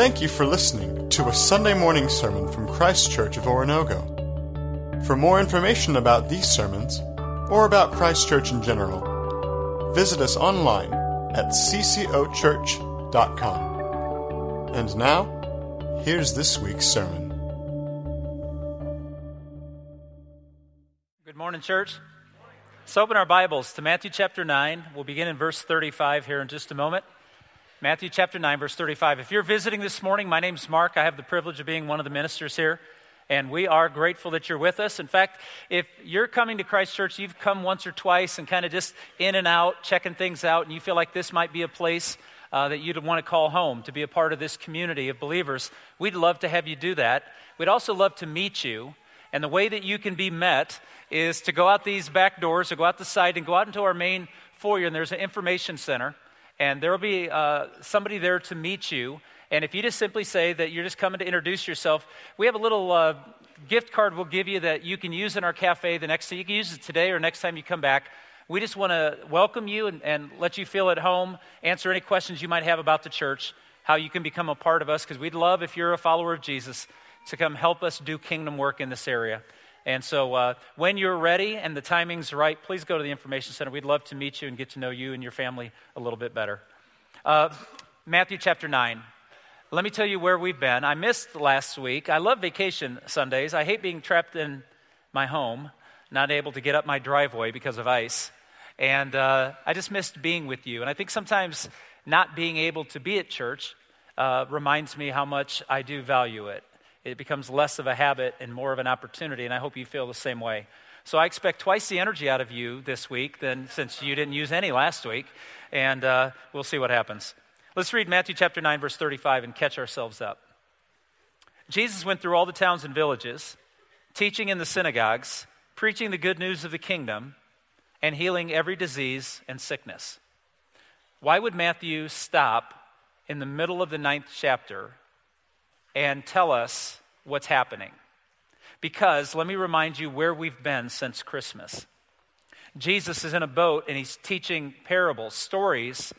Thank you for listening to a Sunday morning sermon from Christ Church of Oronogo. For more information about these sermons, or about Christ Church in general, visit us online at ccochurch.com. And now, here's this week's sermon. Good morning, church. Let's open our Bibles to Matthew chapter 9. We'll begin in verse 35 here in just a moment. Matthew chapter 9, verse 35. If you're visiting this morning, my name's Mark. I have the privilege of being one of the ministers here, and we are grateful that you're with us. In fact, if you're coming to Christ Church, you've come once or twice and kind of just in and out, checking things out, and you feel like this might be a place uh, that you'd want to call home to be a part of this community of believers, we'd love to have you do that. We'd also love to meet you. And the way that you can be met is to go out these back doors, or go out the side, and go out into our main foyer, and there's an information center and there will be uh, somebody there to meet you. And if you just simply say that you're just coming to introduce yourself, we have a little uh, gift card we'll give you that you can use in our cafe the next time. You can use it today or next time you come back. We just want to welcome you and, and let you feel at home, answer any questions you might have about the church, how you can become a part of us, because we'd love, if you're a follower of Jesus, to come help us do kingdom work in this area. And so, uh, when you're ready and the timing's right, please go to the Information Center. We'd love to meet you and get to know you and your family a little bit better. Uh, Matthew chapter 9. Let me tell you where we've been. I missed last week. I love vacation Sundays. I hate being trapped in my home, not able to get up my driveway because of ice. And uh, I just missed being with you. And I think sometimes not being able to be at church uh, reminds me how much I do value it it becomes less of a habit and more of an opportunity, and I hope you feel the same way. So I expect twice the energy out of you this week than since you didn't use any last week, and uh, we'll see what happens. Let's read Matthew chapter 9, verse 35, and catch ourselves up. Jesus went through all the towns and villages, teaching in the synagogues, preaching the good news of the kingdom, and healing every disease and sickness. Why would Matthew stop in the middle of the ninth chapter and tell us what's happening. Because let me remind you where we've been since Christmas. Jesus is in a boat and he's teaching parables, stories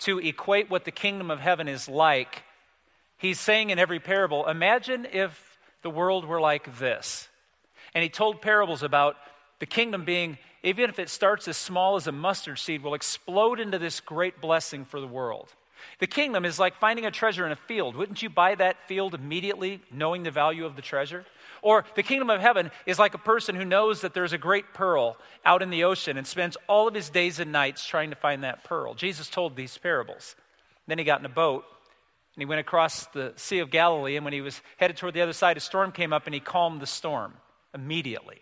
to equate what the kingdom of heaven is like. He's saying in every parable, imagine if the world were like this. And he told parables about the kingdom being, even if it starts as small as a mustard seed, will explode into this great blessing for the world. The kingdom is like finding a treasure in a field. Wouldn't you buy that field immediately, knowing the value of the treasure? Or the kingdom of heaven is like a person who knows that there's a great pearl out in the ocean and spends all of his days and nights trying to find that pearl. Jesus told these parables. Then he got in a boat and he went across the Sea of Galilee. And when he was headed toward the other side, a storm came up and he calmed the storm immediately.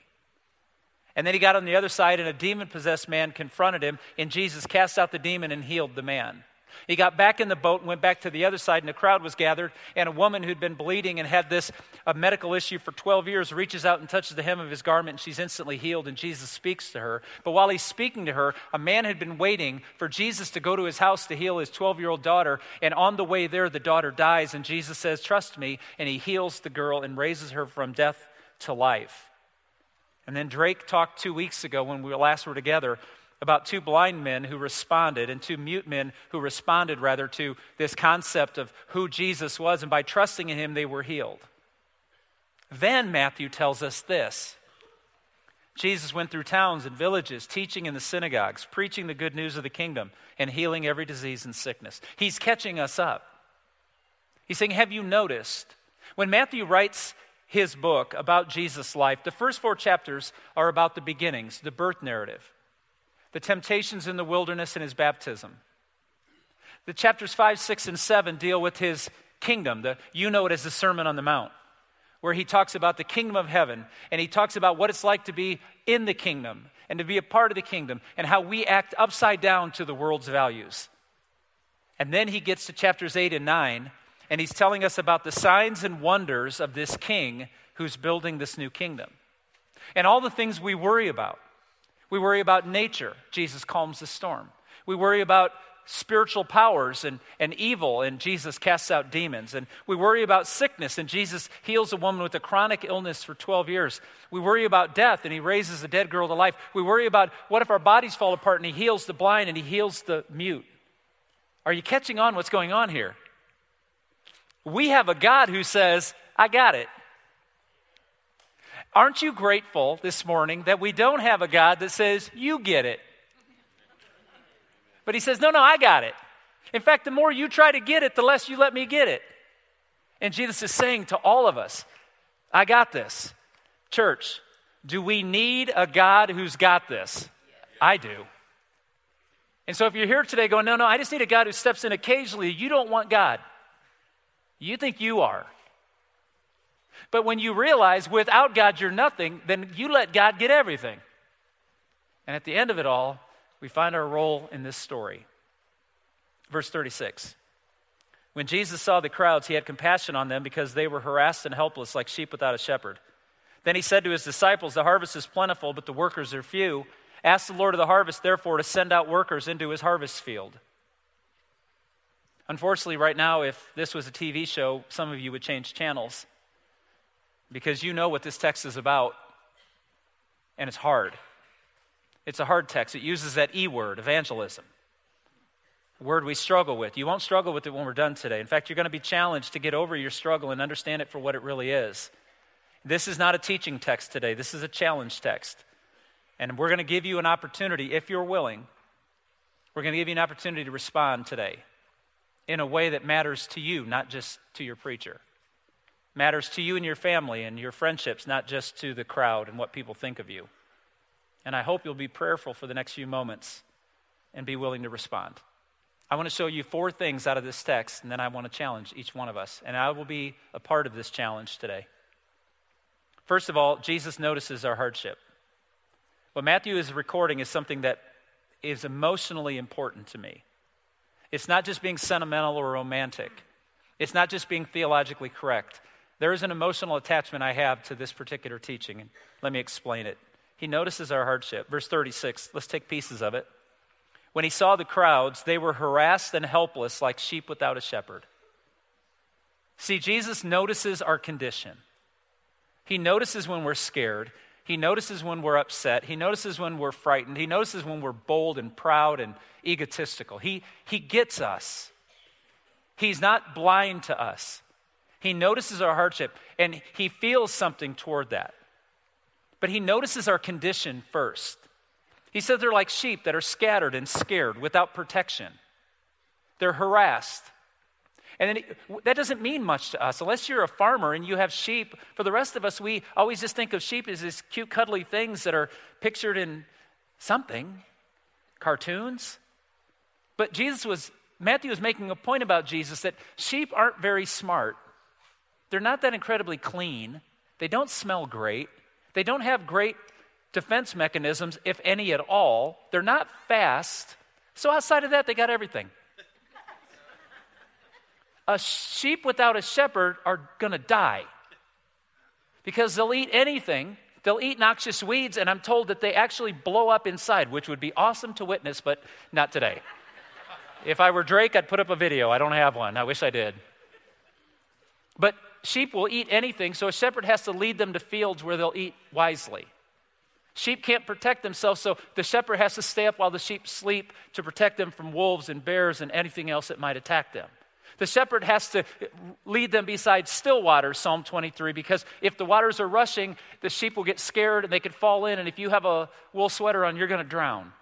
And then he got on the other side, and a demon possessed man confronted him, and Jesus cast out the demon and healed the man. He got back in the boat and went back to the other side, and a crowd was gathered. And a woman who'd been bleeding and had this a medical issue for 12 years reaches out and touches the hem of his garment, and she's instantly healed, and Jesus speaks to her. But while he's speaking to her, a man had been waiting for Jesus to go to his house to heal his 12 year old daughter. And on the way there, the daughter dies, and Jesus says, Trust me. And he heals the girl and raises her from death to life. And then Drake talked two weeks ago when we last were together about two blind men who responded and two mute men who responded rather to this concept of who Jesus was, and by trusting in him, they were healed. Then Matthew tells us this Jesus went through towns and villages, teaching in the synagogues, preaching the good news of the kingdom, and healing every disease and sickness. He's catching us up. He's saying, Have you noticed? When Matthew writes his book about Jesus' life, the first four chapters are about the beginnings, the birth narrative the temptations in the wilderness and his baptism. The chapters 5, 6, and 7 deal with his kingdom. The, you know it as the Sermon on the Mount, where he talks about the kingdom of heaven and he talks about what it's like to be in the kingdom and to be a part of the kingdom and how we act upside down to the world's values. And then he gets to chapters 8 and 9 and he's telling us about the signs and wonders of this king who's building this new kingdom and all the things we worry about. We worry about nature. Jesus calms the storm. We worry about spiritual powers and, and evil, and Jesus casts out demons. And we worry about sickness, and Jesus heals a woman with a chronic illness for 12 years. We worry about death, and he raises a dead girl to life. We worry about what if our bodies fall apart, and he heals the blind and he heals the mute. Are you catching on what's going on here? We have a God who says, I got it. Aren't you grateful this morning that we don't have a God that says, You get it? But He says, No, no, I got it. In fact, the more you try to get it, the less you let me get it. And Jesus is saying to all of us, I got this. Church, do we need a God who's got this? I do. And so if you're here today going, no, no, I just need a God who steps in occasionally, you don't want God. You think you are. But when you realize without God you're nothing, then you let God get everything. And at the end of it all, we find our role in this story. Verse 36. When Jesus saw the crowds, he had compassion on them because they were harassed and helpless like sheep without a shepherd. Then he said to his disciples, The harvest is plentiful, but the workers are few. Ask the Lord of the harvest, therefore, to send out workers into his harvest field. Unfortunately, right now, if this was a TV show, some of you would change channels because you know what this text is about, and it's hard. It's a hard text. It uses that E word, evangelism, word we struggle with. You won't struggle with it when we're done today. In fact, you're going to be challenged to get over your struggle and understand it for what it really is. This is not a teaching text today, this is a challenge text. And we're going to give you an opportunity, if you're willing, we're going to give you an opportunity to respond today in a way that matters to you, not just to your preacher. Matters to you and your family and your friendships, not just to the crowd and what people think of you. And I hope you'll be prayerful for the next few moments and be willing to respond. I want to show you four things out of this text, and then I want to challenge each one of us. And I will be a part of this challenge today. First of all, Jesus notices our hardship. What Matthew is recording is something that is emotionally important to me. It's not just being sentimental or romantic, it's not just being theologically correct. There is an emotional attachment I have to this particular teaching, and let me explain it. He notices our hardship. Verse 36, let's take pieces of it. When he saw the crowds, they were harassed and helpless like sheep without a shepherd. See, Jesus notices our condition. He notices when we're scared. He notices when we're upset. He notices when we're frightened. He notices when we're bold and proud and egotistical. He, he gets us. He's not blind to us. He notices our hardship and he feels something toward that. But he notices our condition first. He says they're like sheep that are scattered and scared without protection. They're harassed. And it, that doesn't mean much to us unless you're a farmer and you have sheep. For the rest of us, we always just think of sheep as these cute, cuddly things that are pictured in something, cartoons. But Jesus was, Matthew was making a point about Jesus that sheep aren't very smart. They're not that incredibly clean. They don't smell great. They don't have great defense mechanisms, if any at all. They're not fast. So outside of that, they got everything a sheep without a shepherd are going to die because they'll eat anything. They'll eat noxious weeds, and I'm told that they actually blow up inside, which would be awesome to witness, but not today. if I were Drake, I'd put up a video. I don't have one. I wish I did. But sheep will eat anything, so a shepherd has to lead them to fields where they'll eat wisely. Sheep can't protect themselves, so the shepherd has to stay up while the sheep sleep to protect them from wolves and bears and anything else that might attack them. The shepherd has to lead them beside still waters, Psalm 23, because if the waters are rushing, the sheep will get scared and they could fall in. And if you have a wool sweater on, you're going to drown.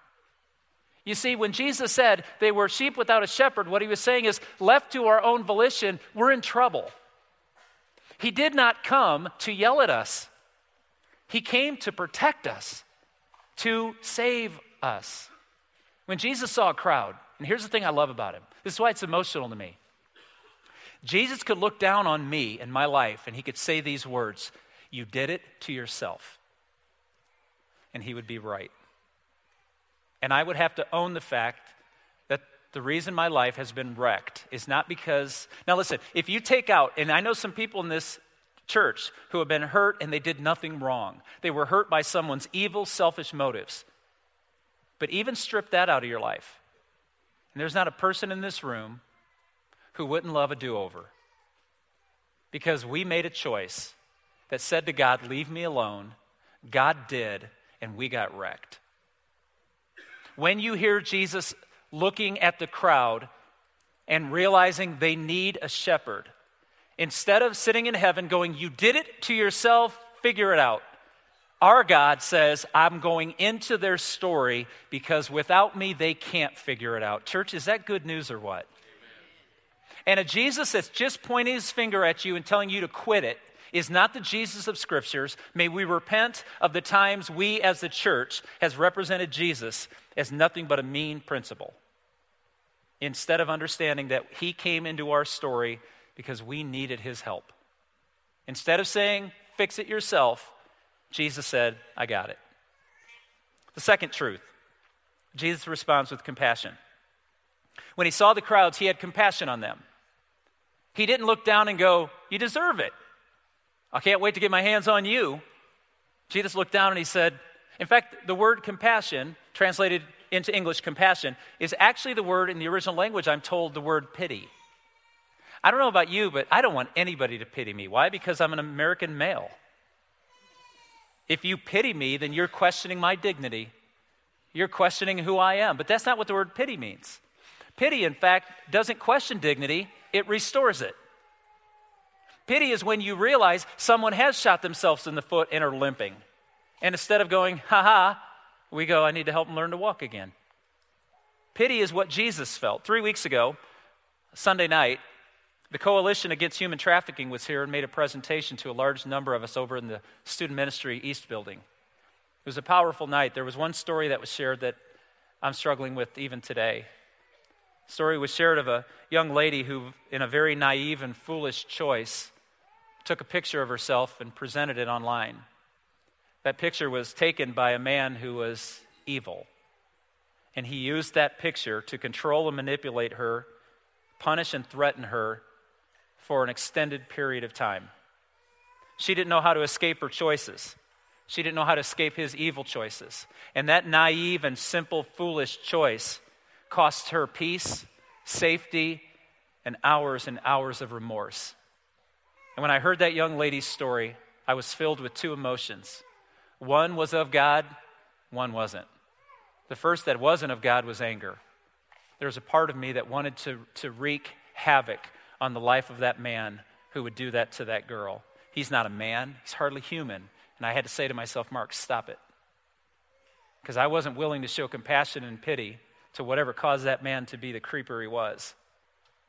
You see, when Jesus said they were sheep without a shepherd, what he was saying is, left to our own volition, we're in trouble. He did not come to yell at us, He came to protect us, to save us. When Jesus saw a crowd, and here's the thing I love about him this is why it's emotional to me. Jesus could look down on me and my life and he could say these words You did it to yourself. And he would be right. And I would have to own the fact the reason my life has been wrecked is not because. Now, listen, if you take out, and I know some people in this church who have been hurt and they did nothing wrong, they were hurt by someone's evil, selfish motives. But even strip that out of your life. And there's not a person in this room who wouldn't love a do over. Because we made a choice that said to God, Leave me alone. God did, and we got wrecked. When you hear Jesus looking at the crowd and realizing they need a shepherd, Instead of sitting in heaven going, You did it to yourself, figure it out. Our God says, I'm going into their story because without me, they can't figure it out. Church, is that good news or what? And a Jesus that's just pointing his finger at you and telling you to quit it is not the Jesus of scriptures. May we repent of the times we as the church has represented Jesus as nothing but a mean principal. Instead of understanding that he came into our story because we needed his help. Instead of saying, fix it yourself, Jesus said, I got it. The second truth Jesus responds with compassion. When he saw the crowds, he had compassion on them. He didn't look down and go, You deserve it. I can't wait to get my hands on you. Jesus looked down and he said, In fact, the word compassion, translated into English compassion, is actually the word in the original language, I'm told, the word pity. I don't know about you, but I don't want anybody to pity me. Why? Because I'm an American male. If you pity me, then you're questioning my dignity. You're questioning who I am. But that's not what the word pity means. Pity, in fact, doesn't question dignity, it restores it. Pity is when you realize someone has shot themselves in the foot and are limping. And instead of going, ha ha, we go, I need to help them learn to walk again. Pity is what Jesus felt. Three weeks ago, Sunday night, the Coalition Against Human Trafficking was here and made a presentation to a large number of us over in the Student Ministry East building. It was a powerful night. There was one story that was shared that I'm struggling with even today. A story was shared of a young lady who, in a very naive and foolish choice, took a picture of herself and presented it online. That picture was taken by a man who was evil. And he used that picture to control and manipulate her, punish and threaten her for an extended period of time. She didn't know how to escape her choices. She didn't know how to escape his evil choices. And that naive and simple, foolish choice cost her peace, safety, and hours and hours of remorse. And when I heard that young lady's story, I was filled with two emotions. One was of God, one wasn't. The first that wasn't of God was anger. There was a part of me that wanted to, to wreak havoc on the life of that man who would do that to that girl. He's not a man, he's hardly human. And I had to say to myself, Mark, stop it. Because I wasn't willing to show compassion and pity to whatever caused that man to be the creeper he was.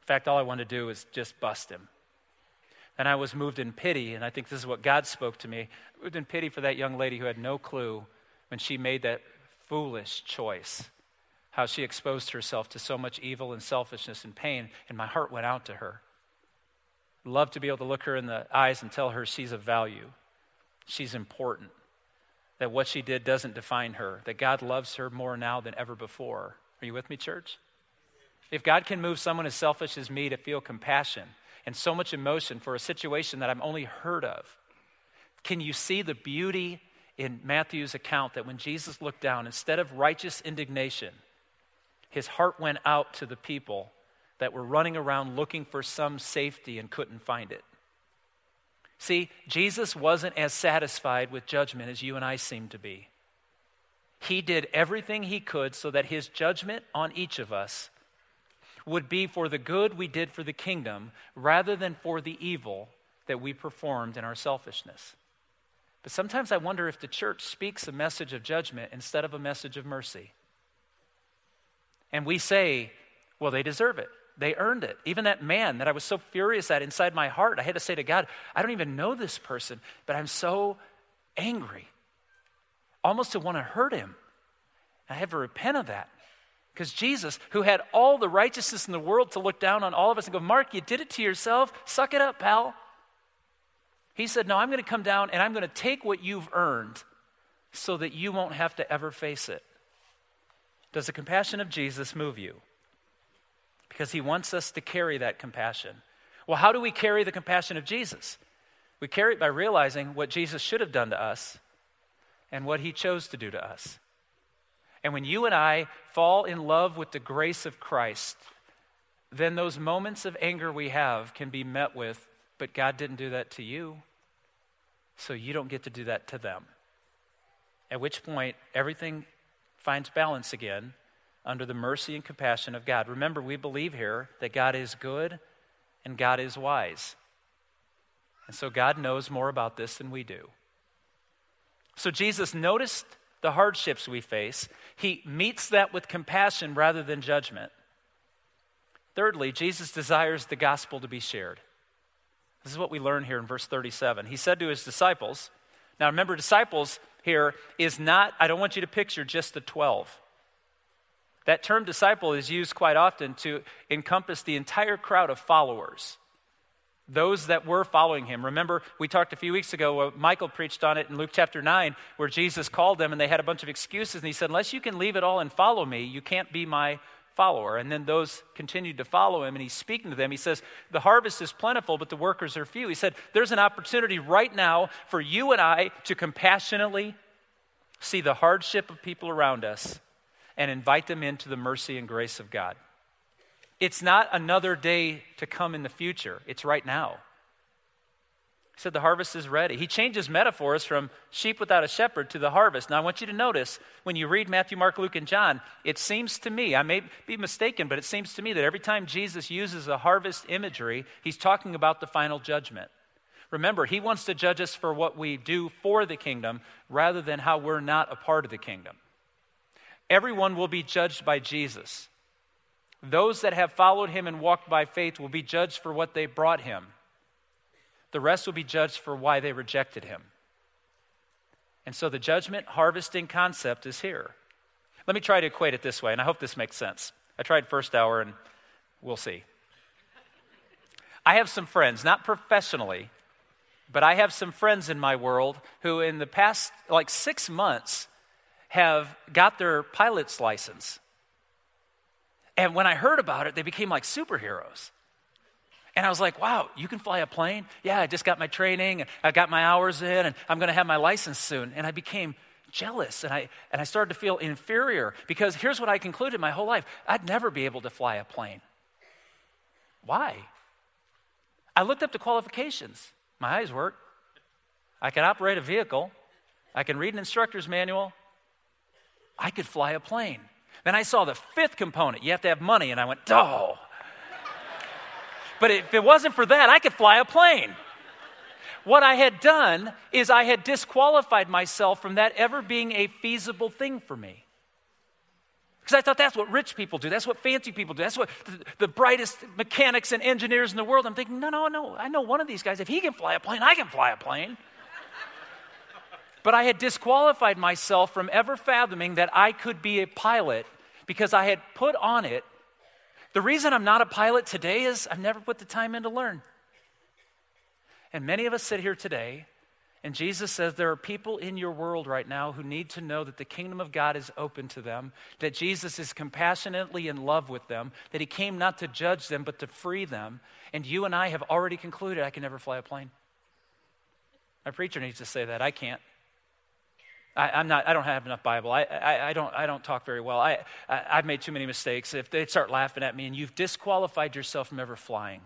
In fact, all I wanted to do was just bust him. And I was moved in pity, and I think this is what God spoke to me. Moved in pity for that young lady who had no clue when she made that foolish choice, how she exposed herself to so much evil and selfishness and pain, and my heart went out to her. Love to be able to look her in the eyes and tell her she's of value, she's important, that what she did doesn't define her, that God loves her more now than ever before. Are you with me, church? If God can move someone as selfish as me to feel compassion, and so much emotion for a situation that I've only heard of. Can you see the beauty in Matthew's account that when Jesus looked down, instead of righteous indignation, his heart went out to the people that were running around looking for some safety and couldn't find it? See, Jesus wasn't as satisfied with judgment as you and I seem to be. He did everything he could so that his judgment on each of us would be for the good we did for the kingdom rather than for the evil that we performed in our selfishness. But sometimes I wonder if the church speaks a message of judgment instead of a message of mercy. And we say, well, they deserve it. They earned it. Even that man that I was so furious at inside my heart, I had to say to God, I don't even know this person, but I'm so angry, almost to want to hurt him. I have to repent of that. Because Jesus, who had all the righteousness in the world to look down on all of us and go, Mark, you did it to yourself. Suck it up, pal. He said, No, I'm going to come down and I'm going to take what you've earned so that you won't have to ever face it. Does the compassion of Jesus move you? Because he wants us to carry that compassion. Well, how do we carry the compassion of Jesus? We carry it by realizing what Jesus should have done to us and what he chose to do to us. And when you and I fall in love with the grace of Christ, then those moments of anger we have can be met with, but God didn't do that to you, so you don't get to do that to them. At which point, everything finds balance again under the mercy and compassion of God. Remember, we believe here that God is good and God is wise. And so God knows more about this than we do. So Jesus noticed the hardships we face, he meets that with compassion rather than judgment. Thirdly, Jesus desires the gospel to be shared. This is what we learn here in verse 37. He said to his disciples, now remember, disciples here is not, I don't want you to picture just the 12. That term disciple is used quite often to encompass the entire crowd of followers those that were following him. Remember, we talked a few weeks ago, uh, Michael preached on it in Luke chapter 9, where Jesus called them and they had a bunch of excuses. And he said, Unless you can leave it all and follow me, you can't be my follower. And then those continued to follow him, and he's speaking to them. He says, The harvest is plentiful, but the workers are few. He said, There's an opportunity right now for you and I to compassionately see the hardship of people around us and invite them into the mercy and grace of God. It's not another day to come in the future, it's right now. He said the harvest is ready. He changes metaphors from sheep without a shepherd to the harvest. Now, I want you to notice when you read Matthew, Mark, Luke, and John, it seems to me, I may be mistaken, but it seems to me that every time Jesus uses a harvest imagery, he's talking about the final judgment. Remember, he wants to judge us for what we do for the kingdom rather than how we're not a part of the kingdom. Everyone will be judged by Jesus. Those that have followed him and walked by faith will be judged for what they brought him. The rest will be judged for why they rejected him. And so the judgment harvesting concept is here. Let me try to equate it this way, and I hope this makes sense. I tried first hour, and we'll see. I have some friends, not professionally, but I have some friends in my world who, in the past like six months, have got their pilot's license. And when I heard about it, they became like superheroes. And I was like, wow, you can fly a plane? Yeah, I just got my training, and I got my hours in, and I'm going to have my license soon. And I became jealous and I, and I started to feel inferior because here's what I concluded my whole life I'd never be able to fly a plane. Why? I looked up the qualifications. My eyes work. I can operate a vehicle. I can read an instructor's manual. I could fly a plane. Then I saw the fifth component you have to have money, and I went, oh. but if it wasn't for that, I could fly a plane. What I had done is I had disqualified myself from that ever being a feasible thing for me. Because I thought that's what rich people do. That's what fancy people do. That's what the, the, brightest mechanics and engineers in the world. I'm thinking, no, no, no. I know one of these guys. If he can fly a plane, I can fly a plane. but I had disqualified myself from ever fathoming that I could be a pilot because I had put on it. The reason I'm not a pilot today is I've never put the time in to learn. And many of us sit here today, and Jesus says there are people in your world right now who need to know that the kingdom of God is open to them, that Jesus is compassionately in love with them, that he came not to judge them, but to free them. And you and I have already concluded I can never fly a plane. My preacher needs to say that. I can't. I, am not, I don't have enough Bible. I, I, I, don't, I don't talk very well. I, I, I've made too many mistakes. If they start laughing at me and you've disqualified yourself from ever flying.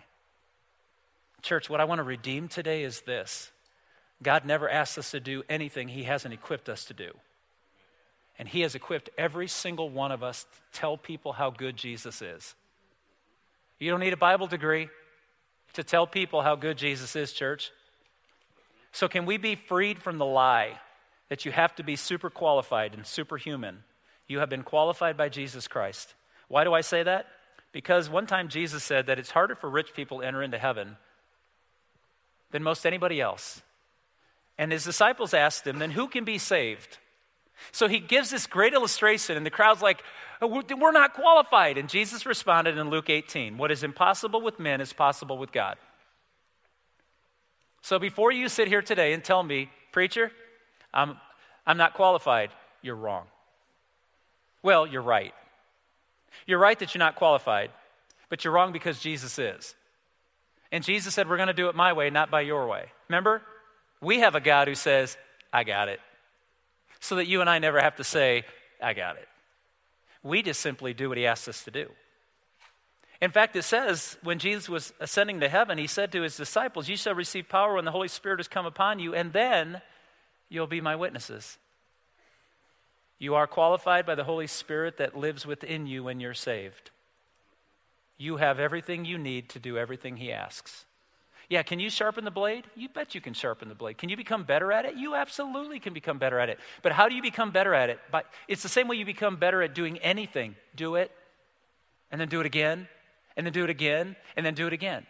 Church, what I want to redeem today is this God never asks us to do anything He hasn't equipped us to do. And He has equipped every single one of us to tell people how good Jesus is. You don't need a Bible degree to tell people how good Jesus is, church. So, can we be freed from the lie that you have to be super qualified and superhuman. You have been qualified by Jesus Christ. Why do I say that? Because one time Jesus said that it's harder for rich people to enter into heaven than most anybody else. And his disciples asked him, then who can be saved? So he gives this great illustration, and the crowd's like, oh, We're not qualified. And Jesus responded in Luke 18 What is impossible with men is possible with God. So before you sit here today and tell me, Preacher, I'm, I'm not qualified. You're wrong. Well, you're right. You're right that you're not qualified, but you're wrong because Jesus is. And Jesus said, We're going to do it my way, not by your way. Remember? We have a God who says, I got it. So that you and I never have to say, I got it. We just simply do what he asks us to do. In fact, it says when Jesus was ascending to heaven, he said to his disciples, You shall receive power when the Holy Spirit has come upon you, and then you'll be my witnesses. You are qualified by the Holy Spirit that lives within you when you're saved. You have everything you need to do everything He asks. Yeah, can you sharpen the blade? You bet you can sharpen the blade. Can you become better at it? You absolutely can become better at it. But how do you become better at it? But it's the same way you become better at doing anything. Do it, and then do it again, and then do it again, and then do it again.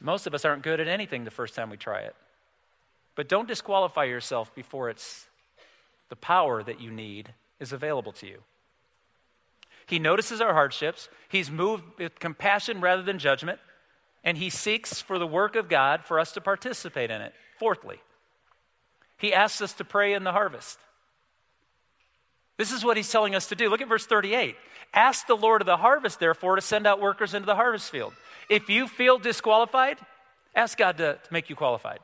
Most of us aren't good at anything the first time we try it. But don't disqualify yourself before it's the power that you need is available to you. He notices our hardships. He's moved with compassion rather than judgment. And he seeks for the work of God for us to participate in it. Fourthly, he asks us to pray in the harvest. This is what he's telling us to do. Look at verse 38. Ask the Lord of the harvest, therefore, to send out workers into the harvest field. If you feel disqualified, ask God to, to make you qualified.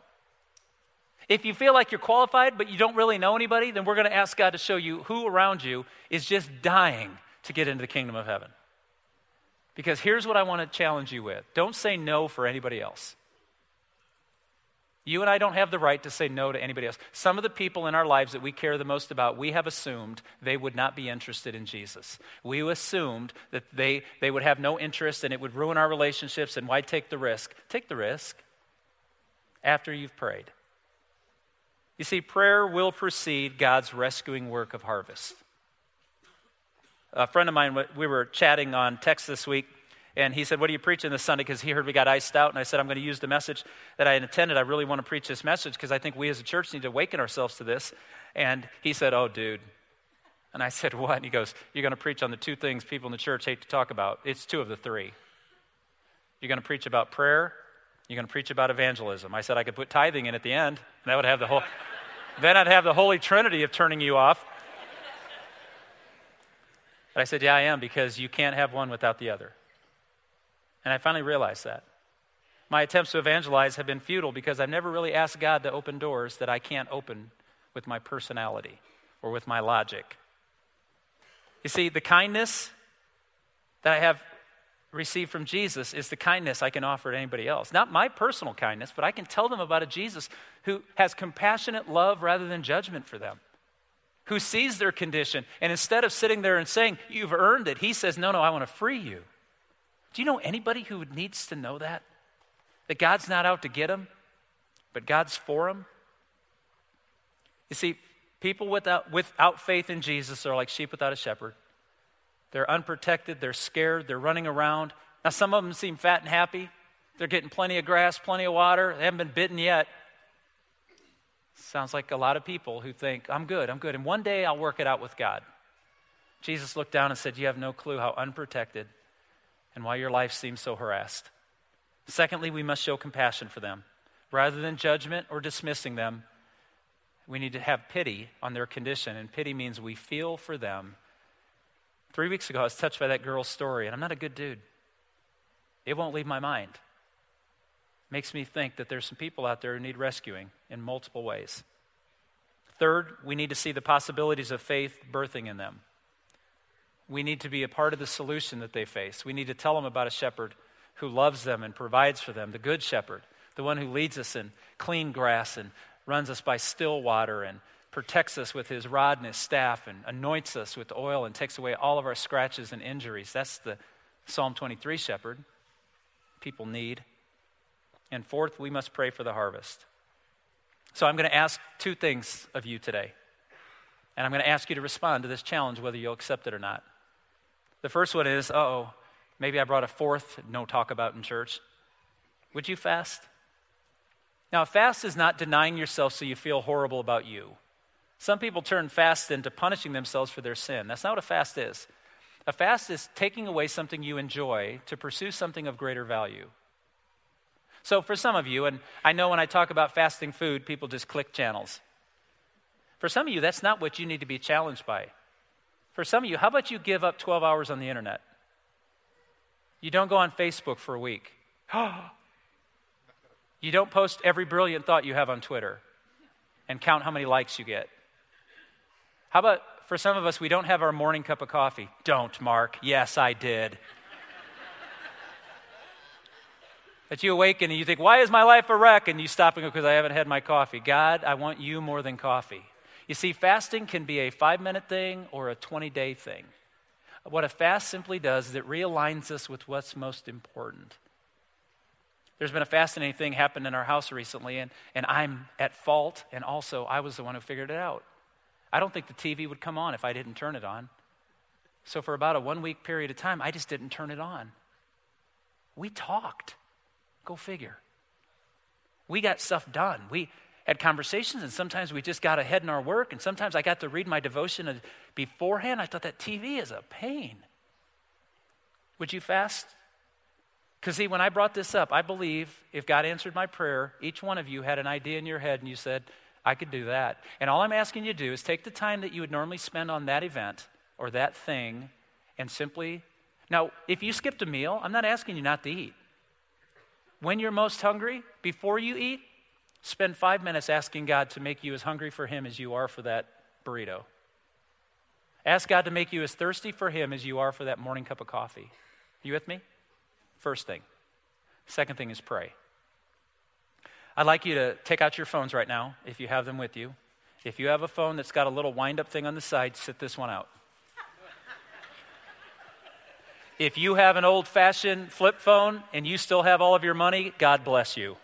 If you feel like you're qualified, but you don't really know anybody, then we're going to ask God to show you who around you is just dying to get into the kingdom of heaven. Because here's what I want to challenge you with don't say no for anybody else. You and I don't have the right to say no to anybody else. Some of the people in our lives that we care the most about, we have assumed they would not be interested in Jesus. We assumed that they, they would have no interest and it would ruin our relationships, and why take the risk? Take the risk after you've prayed. You see, prayer will precede God's rescuing work of harvest. A friend of mine, we were chatting on text this week, and he said, What are you preaching this Sunday? Because he heard we got iced out. And I said, I'm going to use the message that I intended. I really want to preach this message because I think we as a church need to awaken ourselves to this. And he said, Oh, dude. And I said, What? And he goes, You're going to preach on the two things people in the church hate to talk about. It's two of the three. You're going to preach about prayer. You're going to preach about evangelism. I said, I could put tithing in at the end. And that would have the whole, then I'd have the Holy Trinity of turning you off. But I said, Yeah, I am, because you can't have one without the other. And I finally realized that. My attempts to evangelize have been futile because I've never really asked God to open doors that I can't open with my personality or with my logic. You see, the kindness that I have received from Jesus is the kindness I can offer to anybody else. Not my personal kindness, but I can tell them about a Jesus who has compassionate love rather than judgment for them who sees their condition. And instead of sitting there and saying, You've earned it, he says, No, no, I want to free you. Do you know anybody who needs to know that? That God's not out to get them, but God's for them? You see, people without, without faith in Jesus are like sheep without a shepherd. They're unprotected, they're scared, they're running around. Now, some of them seem fat and happy. They're getting plenty of grass, plenty of water. They haven't been bitten yet. Sounds like a lot of people who think, I'm good, I'm good, and one day I'll work it out with God. Jesus looked down and said, You have no clue how unprotected and why your life seems so harassed. Secondly, we must show compassion for them. Rather than judgment or dismissing them, we need to have pity on their condition, and pity means we feel for them. Three weeks ago, I was touched by that girl's story, and I'm not a good dude. It won't leave my mind makes me think that there's some people out there who need rescuing in multiple ways. Third, we need to see the possibilities of faith birthing in them. We need to be a part of the solution that they face. We need to tell them about a shepherd who loves them and provides for them, the good shepherd, the one who leads us in clean grass and runs us by still water and protects us with his rod and his staff and anoints us with oil and takes away all of our scratches and injuries. That's the Psalm 23 shepherd people need. And fourth, we must pray for the harvest. So I'm going to ask two things of you today. And I'm going to ask you to respond to this challenge, whether you'll accept it or not. The first one is oh, maybe I brought a fourth no talk about in church. Would you fast? Now, fast is not denying yourself so you feel horrible about you. Some people turn fast into punishing themselves for their sin. That's not what a fast is. A fast is taking away something you enjoy to pursue something of greater value. So, for some of you, and I know when I talk about fasting food, people just click channels. For some of you, that's not what you need to be challenged by. For some of you, how about you give up 12 hours on the internet? You don't go on Facebook for a week. you don't post every brilliant thought you have on Twitter and count how many likes you get. How about for some of us, we don't have our morning cup of coffee? Don't, Mark. Yes, I did. that you awaken and you think, why is my life a wreck? And you stop and go, because I haven't had my coffee. God, I want you more than coffee. You see, fasting can be a five minute thing or a 20 day thing. What a fast simply does is it realigns us with what's most important. There's been a fascinating thing happened in our house recently, and, and I'm at fault, and also I was the one who figured it out. I don't think the TV would come on if I didn't turn it on. So, for about a one week period of time, I just didn't turn it on. We talked. Go figure. We got stuff done. We had conversations, and sometimes we just got ahead in our work, and sometimes I got to read my devotion beforehand. I thought that TV is a pain. Would you fast because, see, when I brought this up, I believe if God answered my prayer, each one of you had an idea in your head and you said, I could do that. And all I'm asking you to do is take the time that you would normally spend on that event or that thing and simply. Now, if you skipped a meal, I'm not asking you not to eat. When you're most hungry, before you eat, spend five minutes asking God to make you as hungry for Him as you are for that burrito. Ask God to make you as thirsty for Him as you are for that morning cup of coffee. You with me? First thing. Second thing is pray. I'd like you to take out your phones right now if you have them with you. If you have a phone that's got a little wind up thing on the side, sit this one out. if you have an old fashioned flip phone and you still have all of your money, God bless you.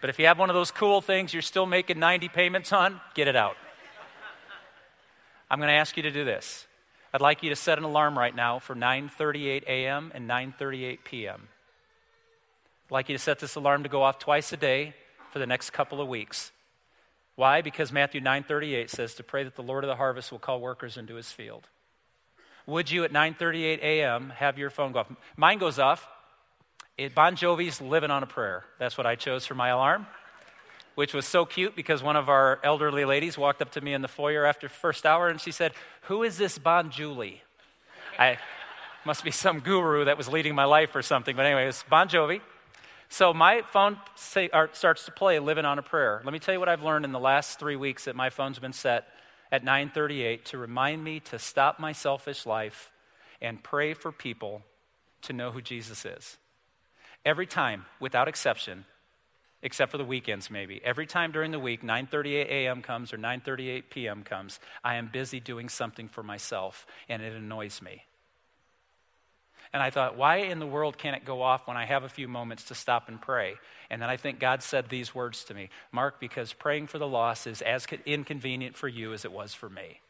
But if you have one of those cool things you're still making 90 payments on, get it out. I'm going to ask you to do this. I'd like you to set an alarm right now for 9:38 a.m. and 9:38 p.m. I'd like you to set this alarm to go off twice a day for the next couple of weeks. Why? Because Matthew 9:38 says to pray that the Lord of the harvest will call workers into his field. Would you at 9:38 a.m. have your phone go off? Mine goes off. It, bon Jovi's "Living on a Prayer." That's what I chose for my alarm which was so cute because one of our elderly ladies walked up to me in the foyer after first hour and she said, Who is this Bon Julie? I must be some guru that was leading my life or something. But anyway, it's Bon Jovi. So my phone say, uh, starts to play Living on a Prayer. Let me tell you what I've learned in the last three weeks that my phone's been set at 938 to remind me to stop my selfish life and pray for people to know who Jesus is. Every time, without exception, except for the weekends maybe. Every time during the week, 9:38 a.m. comes or 9:38 p.m. comes, I am busy doing something for myself and it annoys me. And I thought, why in the world can't it go off when I have a few moments to stop and pray? And then I think God said these words to me Mark, because praying for the lost is as inconvenient for you as it was for me.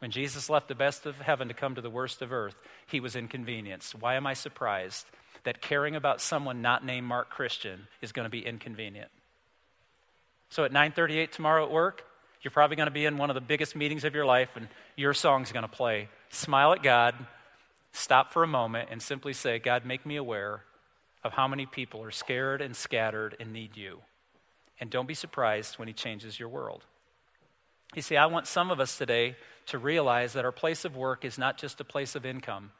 When Jesus left the best of heaven to come to the worst of earth, he was inconvenienced. Why am I surprised? that caring about someone not named Mark Christian is going to be inconvenient. So at 9:38 tomorrow at work, you're probably going to be in one of the biggest meetings of your life and your song's going to play. Smile at God, stop for a moment and simply say, "God, make me aware of how many people are scared and scattered and need you." And don't be surprised when he changes your world. You see, I want some of us today to realize that our place of work is not just a place of income.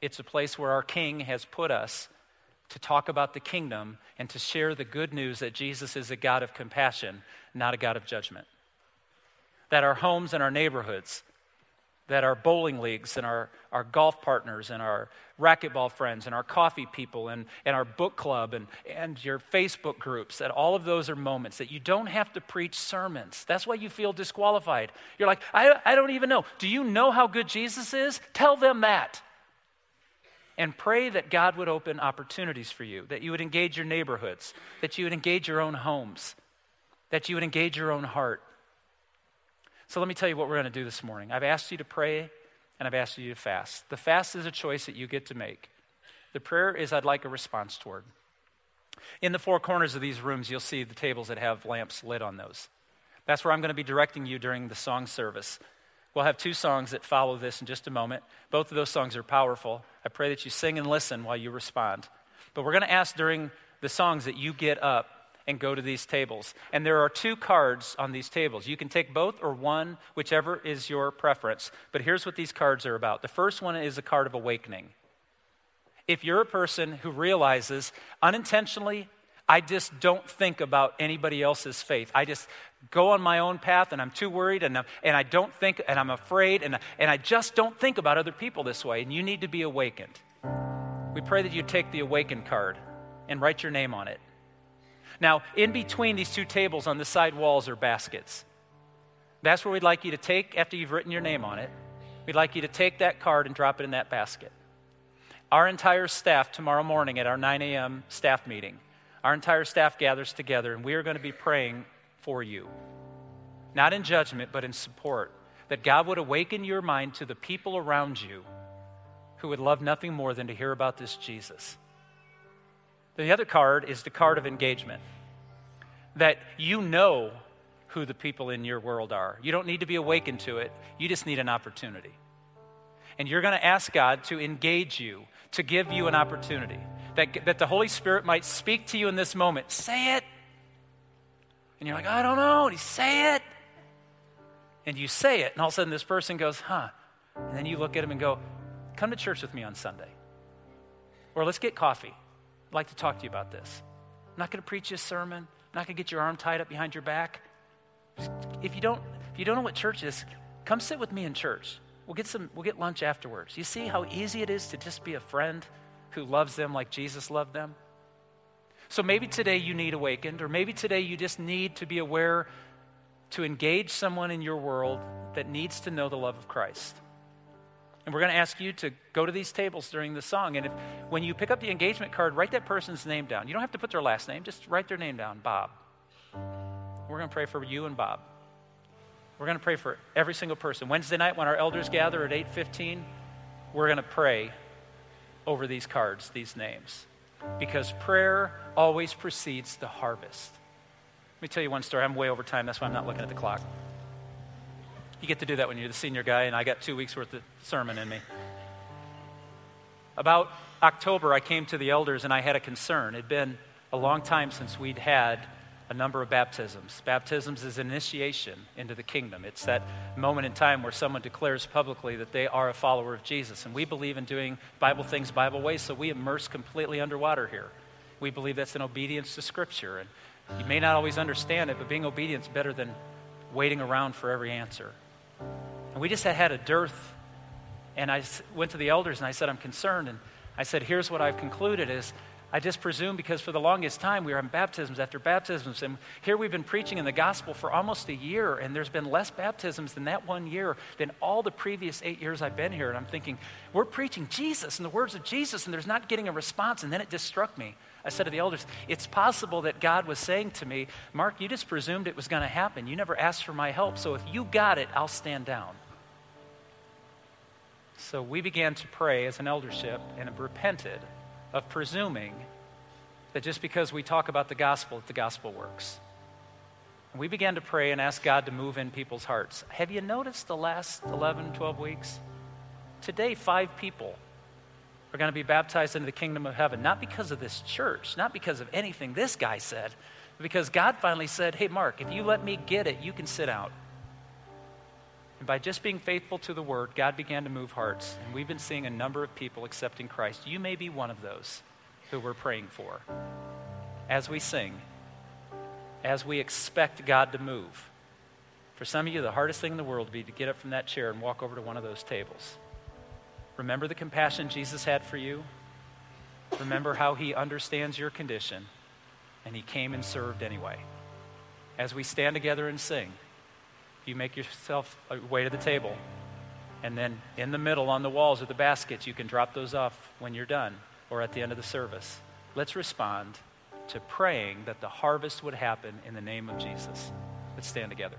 It's a place where our King has put us to talk about the kingdom and to share the good news that Jesus is a God of compassion, not a God of judgment. That our homes and our neighborhoods, that our bowling leagues and our, our golf partners and our racquetball friends and our coffee people and, and our book club and, and your Facebook groups, that all of those are moments that you don't have to preach sermons. That's why you feel disqualified. You're like, I, I don't even know. Do you know how good Jesus is? Tell them that and pray that God would open opportunities for you, that you would engage your neighborhoods, that you would engage your own homes, that you would engage your own heart. So let me tell you what we're going to do this morning. I've asked you to pray and I've asked you to fast. The fast is a choice that you get to make. The prayer is I'd like a response toward. In the four corners of these rooms, you'll see the tables that have lamps lit on those. That's where I'm going to be directing you during the song service. We'll have two songs that follow this in just a moment. Both of those songs are powerful. I pray that you sing and listen while you respond. But we're going to ask during the songs that you get up and go to these tables. And there are two cards on these tables. You can take both or one, whichever is your preference. But here's what these cards are about the first one is a card of awakening. If you're a person who realizes unintentionally, I just don't think about anybody else's faith. I just go on my own path and I'm too worried and, I'm, and I don't think and I'm afraid and, and I just don't think about other people this way. And you need to be awakened. We pray that you take the awakened card and write your name on it. Now, in between these two tables on the side walls are baskets. That's where we'd like you to take, after you've written your name on it, we'd like you to take that card and drop it in that basket. Our entire staff tomorrow morning at our 9 a.m. staff meeting, our entire staff gathers together and we are going to be praying for you. Not in judgment, but in support. That God would awaken your mind to the people around you who would love nothing more than to hear about this Jesus. The other card is the card of engagement. That you know who the people in your world are. You don't need to be awakened to it, you just need an opportunity. And you're going to ask God to engage you, to give you an opportunity. That, that the Holy Spirit might speak to you in this moment. Say it. And you're like, I don't know. And you say it. And you say it. And all of a sudden, this person goes, huh. And then you look at him and go, come to church with me on Sunday. Or let's get coffee. I'd like to talk to you about this. I'm not going to preach you a sermon. I'm not going to get your arm tied up behind your back. If you don't, if you don't know what church is, come sit with me in church. We'll get some. We'll get lunch afterwards. You see how easy it is to just be a friend who loves them like Jesus loved them. So maybe today you need awakened, or maybe today you just need to be aware to engage someone in your world that needs to know the love of Christ. And we're going to ask you to go to these tables during the song. And if, when you pick up the engagement card, write that person's name down. You don't have to put their last name, just write their name down Bob. We're going to pray for you and Bob. We're going to pray for every single person. Wednesday night, when our elders gather at 8:15, we're going to pray over these cards, these names, because prayer always precedes the harvest. Let me tell you one story. I'm way over time. That's why I'm not looking at the clock. You get to do that when you're the senior guy, and I got two weeks worth of sermon in me. About October, I came to the elders and I had a concern. It had been a long time since we'd had a number of baptisms. Baptisms is initiation into the kingdom. It's that moment in time where someone declares publicly that they are a follower of Jesus. And we believe in doing Bible things Bible ways, so we immerse completely underwater here. We believe that's an obedience to Scripture. And you may not always understand it, but being obedient is better than waiting around for every answer. And we just had had a dearth. And I went to the elders and I said, I'm concerned. And I said, here's what I've concluded is I just presume because for the longest time we were having baptisms after baptisms. And here we've been preaching in the gospel for almost a year, and there's been less baptisms than that one year than all the previous eight years I've been here. And I'm thinking, we're preaching Jesus and the words of Jesus, and there's not getting a response. And then it just struck me. I said to the elders, it's possible that God was saying to me, Mark, you just presumed it was going to happen. You never asked for my help. So if you got it, I'll stand down. So we began to pray as an eldership and have repented of presuming that just because we talk about the gospel, that the gospel works. And we began to pray and ask God to move in people's hearts. Have you noticed the last 11, 12 weeks? Today, five people are going to be baptized into the kingdom of heaven, not because of this church, not because of anything this guy said, but because God finally said, Hey, Mark, if you let me get it, you can sit out. And by just being faithful to the word, God began to move hearts. And we've been seeing a number of people accepting Christ. You may be one of those who we're praying for. As we sing, as we expect God to move. For some of you, the hardest thing in the world would be to get up from that chair and walk over to one of those tables. Remember the compassion Jesus had for you. Remember how he understands your condition, and he came and served anyway. As we stand together and sing, you make yourself a way to the table. And then in the middle on the walls are the baskets. You can drop those off when you're done or at the end of the service. Let's respond to praying that the harvest would happen in the name of Jesus. Let's stand together.